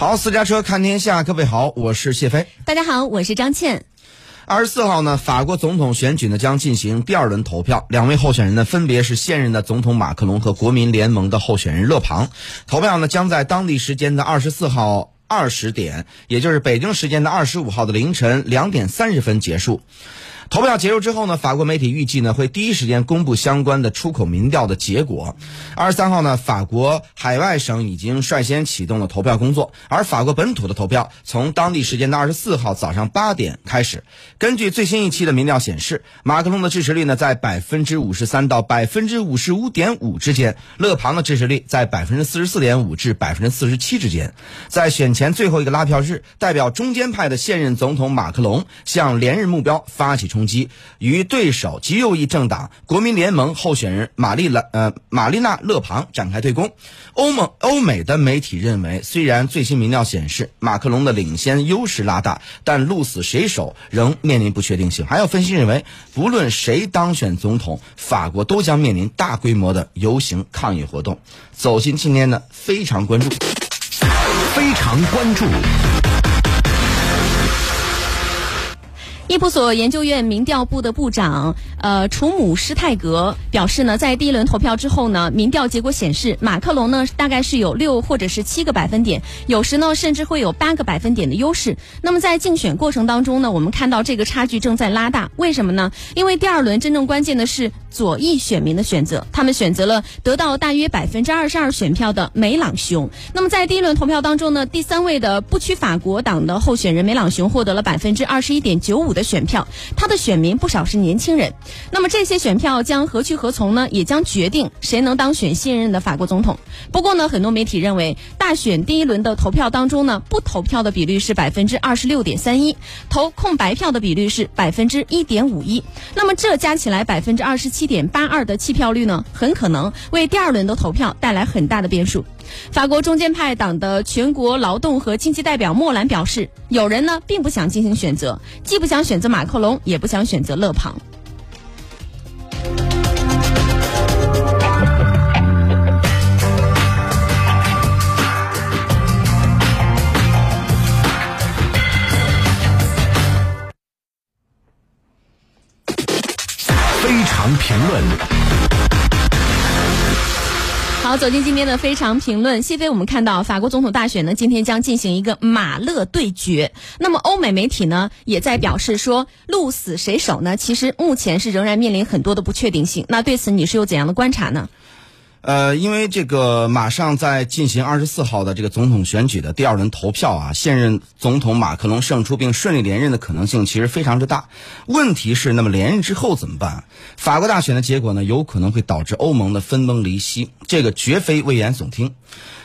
好，私家车看天下，各位好，我是谢飞。大家好，我是张倩。二十四号呢，法国总统选举呢将进行第二轮投票，两位候选人呢分别是现任的总统马克龙和国民联盟的候选人勒庞。投票呢将在当地时间的二十四号二十点，也就是北京时间的二十五号的凌晨两点三十分结束。投票结束之后呢，法国媒体预计呢会第一时间公布相关的出口民调的结果。二十三号呢，法国海外省已经率先启动了投票工作，而法国本土的投票从当地时间的二十四号早上八点开始。根据最新一期的民调显示，马克龙的支持率呢在百分之五十三到百分之五十五点五之间，勒庞的支持率在百分之四十四点五至百分之四十七之间。在选前最后一个拉票日，代表中间派的现任总统马克龙向连任目标发起冲。冲击，与对手极右翼政党国民联盟候选人玛丽兰呃玛丽娜勒庞展开对攻。欧盟欧美的媒体认为，虽然最新民调显示马克龙的领先优势拉大，但鹿死谁手仍面临不确定性。还有分析认为，不论谁当选总统，法国都将面临大规模的游行抗议活动。走进今天的非常关注，非常关注。伊普索研究院民调部的部长呃楚姆施泰格表示呢，在第一轮投票之后呢，民调结果显示马克龙呢大概是有六或者是七个百分点，有时呢甚至会有八个百分点的优势。那么在竞选过程当中呢，我们看到这个差距正在拉大。为什么呢？因为第二轮真正关键的是左翼选民的选择，他们选择了得到大约百分之二十二选票的梅朗雄。那么在第一轮投票当中呢，第三位的不屈法国党的候选人梅朗雄获得了百分之二十一点九五的。选票，他的选民不少是年轻人。那么这些选票将何去何从呢？也将决定谁能当选现任的法国总统。不过呢，很多媒体认为，大选第一轮的投票当中呢，不投票的比率是百分之二十六点三一，投空白票的比率是百分之一点五一。那么这加起来百分之二十七点八二的弃票率呢，很可能为第二轮的投票带来很大的变数。法国中间派党的全国劳动和经济代表莫兰表示，有人呢并不想进行选择，既不想选择马克龙，也不想选择勒庞。非常评论。好，走进今天的非常评论。谢飞，我们看到法国总统大选呢，今天将进行一个马勒对决。那么，欧美媒体呢也在表示说，鹿死谁手呢？其实目前是仍然面临很多的不确定性。那对此你是有怎样的观察呢？呃，因为这个马上在进行二十四号的这个总统选举的第二轮投票啊，现任总统马克龙胜出并顺利连任的可能性其实非常之大。问题是，那么连任之后怎么办？法国大选的结果呢，有可能会导致欧盟的分崩离析，这个绝非危言耸听。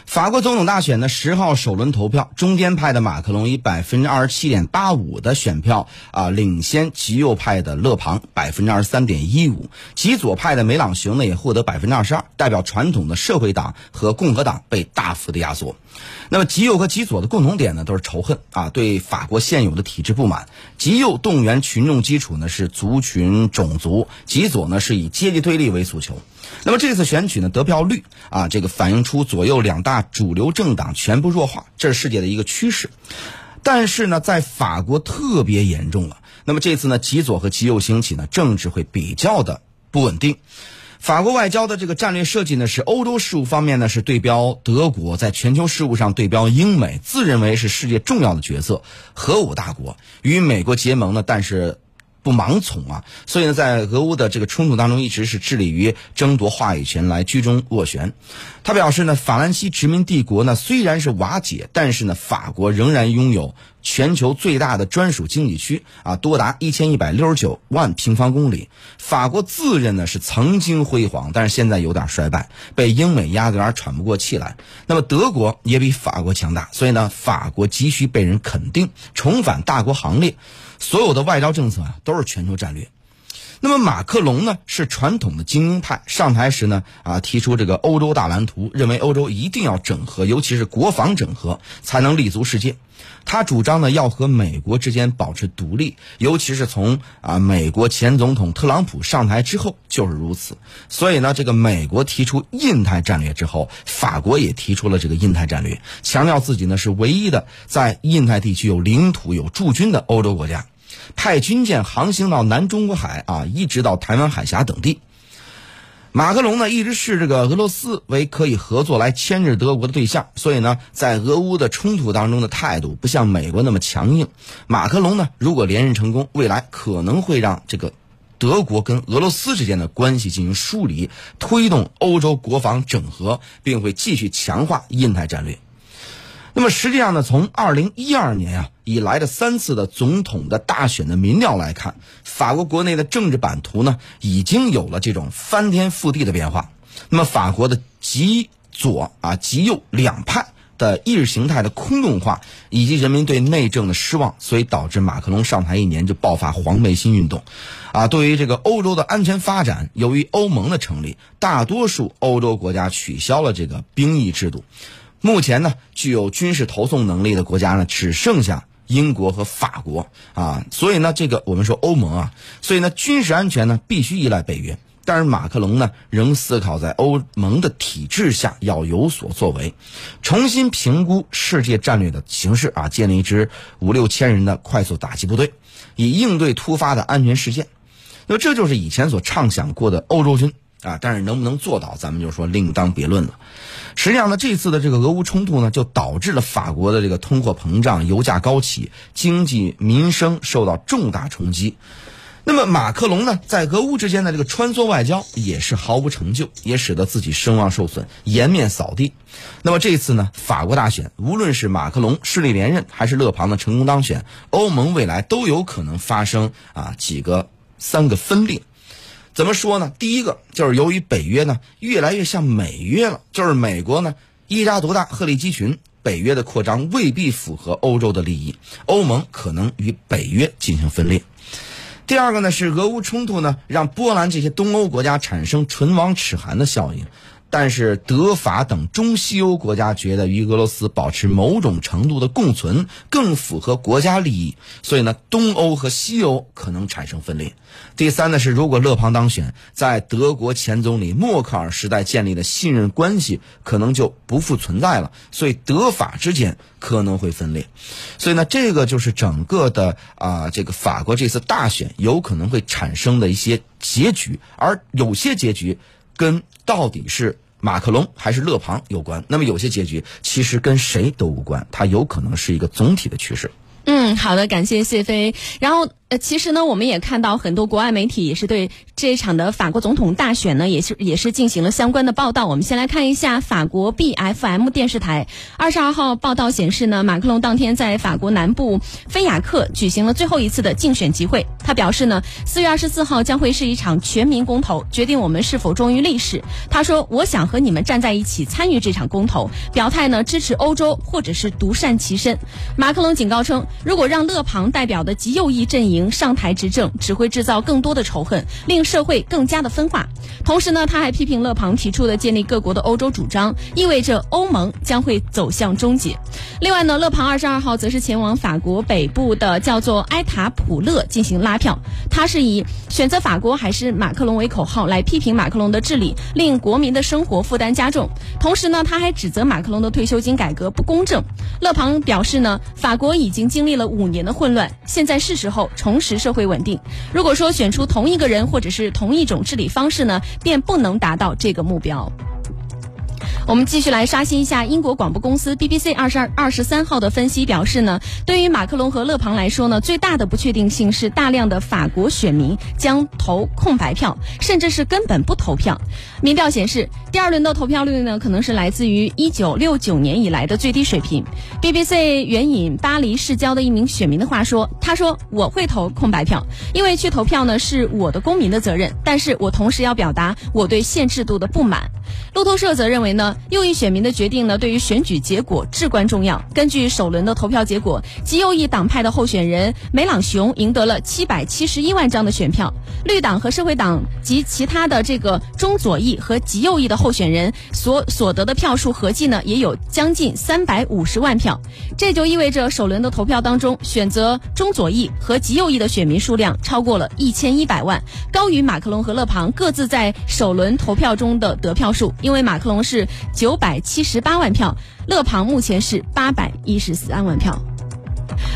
法国总统大选的十号首轮投票，中间派的马克龙以百分之二十七点八五的选票啊领先极右派的勒庞百分之二十三点一五，极左派的梅朗雄呢也获得百分之二十二，代表传统的社会党和共和党被大幅的压缩。那么极右和极左的共同点呢都是仇恨啊，对法国现有的体制不满。极右动员群众基础呢是族群种族，极左呢是以阶级对立为诉求。那么这次选举呢，得票率啊，这个反映出左右两大大主流政党全部弱化，这是世界的一个趋势。但是呢，在法国特别严重了。那么这次呢，极左和极右兴起呢，政治会比较的不稳定。法国外交的这个战略设计呢，是欧洲事务方面呢是对标德国，在全球事务上对标英美，自认为是世界重要的角色，核武大国，与美国结盟呢，但是。不盲从啊，所以呢，在俄乌的这个冲突当中，一直是致力于争夺话语权来居中斡旋。他表示呢，法兰西殖民帝国呢虽然是瓦解，但是呢，法国仍然拥有全球最大的专属经济区啊，多达一千一百六十九万平方公里。法国自认呢是曾经辉煌，但是现在有点衰败，被英美压得有点喘不过气来。那么德国也比法国强大，所以呢，法国急需被人肯定，重返大国行列。所有的外交政策啊，都是全球战略。那么马克龙呢是传统的精英派，上台时呢啊提出这个欧洲大蓝图，认为欧洲一定要整合，尤其是国防整合，才能立足世界。他主张呢要和美国之间保持独立，尤其是从啊美国前总统特朗普上台之后就是如此。所以呢，这个美国提出印太战略之后，法国也提出了这个印太战略，强调自己呢是唯一的在印太地区有领土、有驻军的欧洲国家。派军舰航行到南中国海啊，一直到台湾海峡等地。马克龙呢，一直视这个俄罗斯为可以合作来牵制德国的对象，所以呢，在俄乌的冲突当中的态度不像美国那么强硬。马克龙呢，如果连任成功，未来可能会让这个德国跟俄罗斯之间的关系进行梳理，推动欧洲国防整合，并会继续强化印太战略。那么实际上呢，从二零一二年啊以来的三次的总统的大选的民调来看，法国国内的政治版图呢已经有了这种翻天覆地的变化。那么法国的极左啊极右两派的意识形态的空洞化，以及人民对内政的失望，所以导致马克龙上台一年就爆发黄背心运动。啊，对于这个欧洲的安全发展，由于欧盟的成立，大多数欧洲国家取消了这个兵役制度。目前呢，具有军事投送能力的国家呢，只剩下英国和法国啊。所以呢，这个我们说欧盟啊，所以呢，军事安全呢必须依赖北约。但是马克龙呢，仍思考在欧盟的体制下要有所作为，重新评估世界战略的形势啊，建立一支五六千人的快速打击部队，以应对突发的安全事件。那这就是以前所畅想过的欧洲军啊。但是能不能做到，咱们就说另当别论了。实际上呢，这次的这个俄乌冲突呢，就导致了法国的这个通货膨胀、油价高企，经济民生受到重大冲击。那么马克龙呢，在俄乌之间的这个穿梭外交也是毫无成就，也使得自己声望受损，颜面扫地。那么这次呢，法国大选，无论是马克龙顺利连任，还是勒庞的成功当选，欧盟未来都有可能发生啊几个三个分裂。怎么说呢？第一个就是由于北约呢越来越像美约了，就是美国呢一家独大，鹤立鸡群，北约的扩张未必符合欧洲的利益，欧盟可能与北约进行分裂。第二个呢是俄乌冲突呢让波兰这些东欧国家产生唇亡齿寒的效应。但是德法等中西欧国家觉得与俄罗斯保持某种程度的共存更符合国家利益，所以呢，东欧和西欧可能产生分裂。第三呢是，如果勒庞当选，在德国前总理默克尔时代建立的信任关系可能就不复存在了，所以德法之间可能会分裂。所以呢，这个就是整个的啊，这个法国这次大选有可能会产生的一些结局，而有些结局跟到底是。马克龙还是勒庞有关，那么有些结局其实跟谁都无关，它有可能是一个总体的趋势。嗯，好的，感谢谢飞。然后。呃，其实呢，我们也看到很多国外媒体也是对这一场的法国总统大选呢，也是也是进行了相关的报道。我们先来看一下法国 B F M 电视台二十二号报道显示呢，马克龙当天在法国南部菲亚克举行了最后一次的竞选集会。他表示呢，四月二十四号将会是一场全民公投，决定我们是否忠于历史。他说：“我想和你们站在一起参与这场公投，表态呢支持欧洲，或者是独善其身。”马克龙警告称，如如果让勒庞代表的极右翼阵营。上台执政只会制造更多的仇恨，令社会更加的分化。同时呢，他还批评勒庞提出的建立各国的欧洲主张，意味着欧盟将会走向终结。另外呢，勒庞二十二号则是前往法国北部的叫做埃塔普勒进行拉票。他是以选择法国还是马克龙为口号来批评马克龙的治理，令国民的生活负担加重。同时呢，他还指责马克龙的退休金改革不公正。勒庞表示呢，法国已经经历了五年的混乱，现在是时候。重拾社会稳定。如果说选出同一个人或者是同一种治理方式呢，便不能达到这个目标。我们继续来刷新一下英国广播公司 BBC 二十二二十三号的分析表示呢，对于马克龙和勒庞来说呢，最大的不确定性是大量的法国选民将投空白票，甚至是根本不投票。民调显示，第二轮的投票率呢，可能是来自于一九六九年以来的最低水平。BBC 援引巴黎市郊的一名选民的话说：“他说我会投空白票，因为去投票呢是我的公民的责任，但是我同时要表达我对现制度的不满。”路透社则认为呢，右翼选民的决定呢，对于选举结果至关重要。根据首轮的投票结果，极右翼党派的候选人梅朗雄赢得了七百七十一万张的选票，绿党和社会党及其他的这个中左翼和极右翼的候选人所所得的票数合计呢，也有将近三百五十万票。这就意味着首轮的投票当中，选择中左翼和极右翼的选民数量超过了一千一百万，高于马克龙和勒庞各自在首轮投票中的得票数。因为马克龙是九百七十八万票，勒庞目前是八百一十三万票。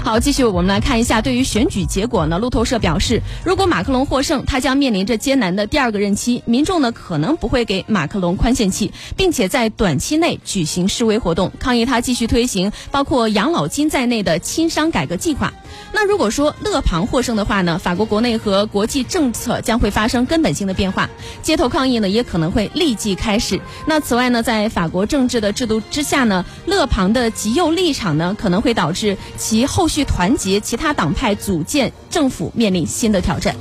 好，继续我们来看一下，对于选举结果呢，路透社表示，如果马克龙获胜，他将面临着艰难的第二个任期，民众呢可能不会给马克龙宽限期，并且在短期内举行示威活动，抗议他继续推行包括养老金在内的轻商改革计划。那如果说勒庞获胜的话呢，法国国内和国际政策将会发生根本性的变化，街头抗议呢也可能会立即开始。那此外呢，在法国政治的制度之下呢，勒庞的极右立场呢可能会导致其及后续团结其他党派组建政府面临新的挑战。